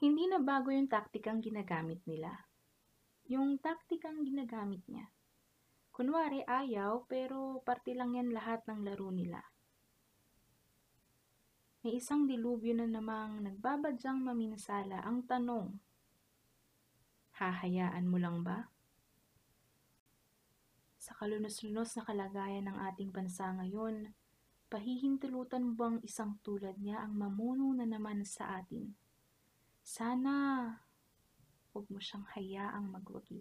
Hindi na bago yung taktikang ginagamit nila. Yung taktikang ginagamit niya. Kunwari ayaw pero parte lang yan lahat ng laro nila. May isang dilubyo na namang nagbabadyang maminsala ang tanong, hahayaan mo lang ba? Sa kalunos-lunos na kalagayan ng ating bansa ngayon, pahihintulutan mo bang isang tulad niya ang mamuno na naman sa atin? Sana huwag mo siyang hayaang magwagi.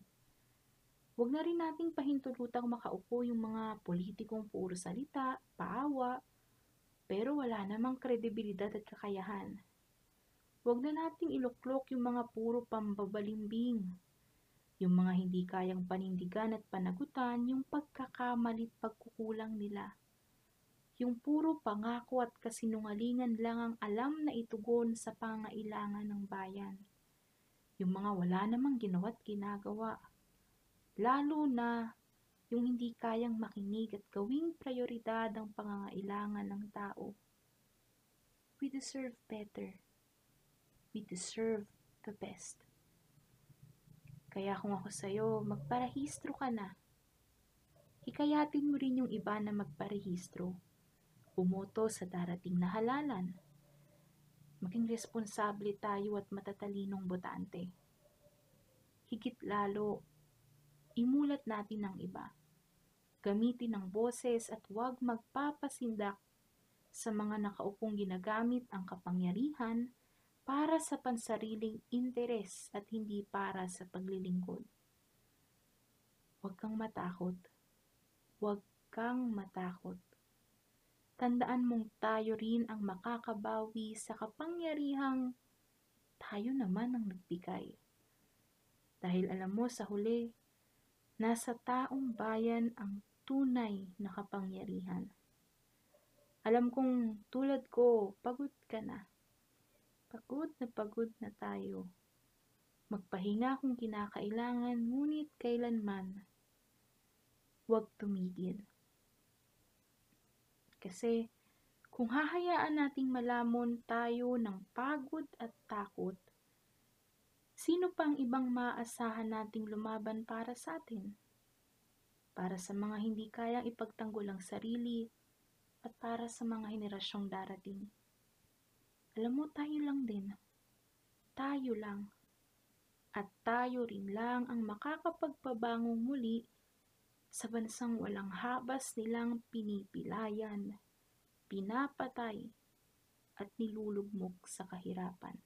Huwag na rin nating pahintulutang makaupo yung mga politikong puro salita, paawa, pero wala namang kredibilidad at kakayahan. Huwag na nating iluklok yung mga puro pambabalimbing, yung mga hindi kayang panindigan at panagutan yung pagkakamalit pagkukulang nila. Yung puro pangako at kasinungalingan lang ang alam na itugon sa pangailangan ng bayan. Yung mga wala namang ginawa't ginagawa. Lalo na yung hindi kayang makinig at gawing prioridad ang pangangailangan ng tao. We deserve better. We deserve the best. Kaya kung ako sa'yo, magparehistro ka na. Hikayatin mo rin yung iba na magparehistro. Bumoto sa darating na halalan. Maging responsable tayo at matatalinong botante. Higit lalo, imulat natin ng iba gamitin ang boses at huwag magpapasindak sa mga nakaupong ginagamit ang kapangyarihan para sa pansariling interes at hindi para sa paglilingkod. Huwag kang matakot. Huwag kang matakot. Tandaan mong tayo rin ang makakabawi sa kapangyarihang tayo naman ang nagbigay. Dahil alam mo sa huli, nasa taong bayan ang tunay na kapangyarihan. Alam kong tulad ko, pagod ka na. Pagod na pagod na tayo. Magpahinga kung kinakailangan, ngunit kailanman, huwag tumigil. Kasi, kung hahayaan nating malamon tayo ng pagod at takot, sino pang ibang maaasahan nating lumaban para sa atin? para sa mga hindi kayang ipagtanggol ang sarili at para sa mga henerasyong darating. Alam mo, tayo lang din. Tayo lang. At tayo rin lang ang makakapagpabangong muli sa bansang walang habas nilang pinipilayan, pinapatay, at nilulugmok sa kahirapan.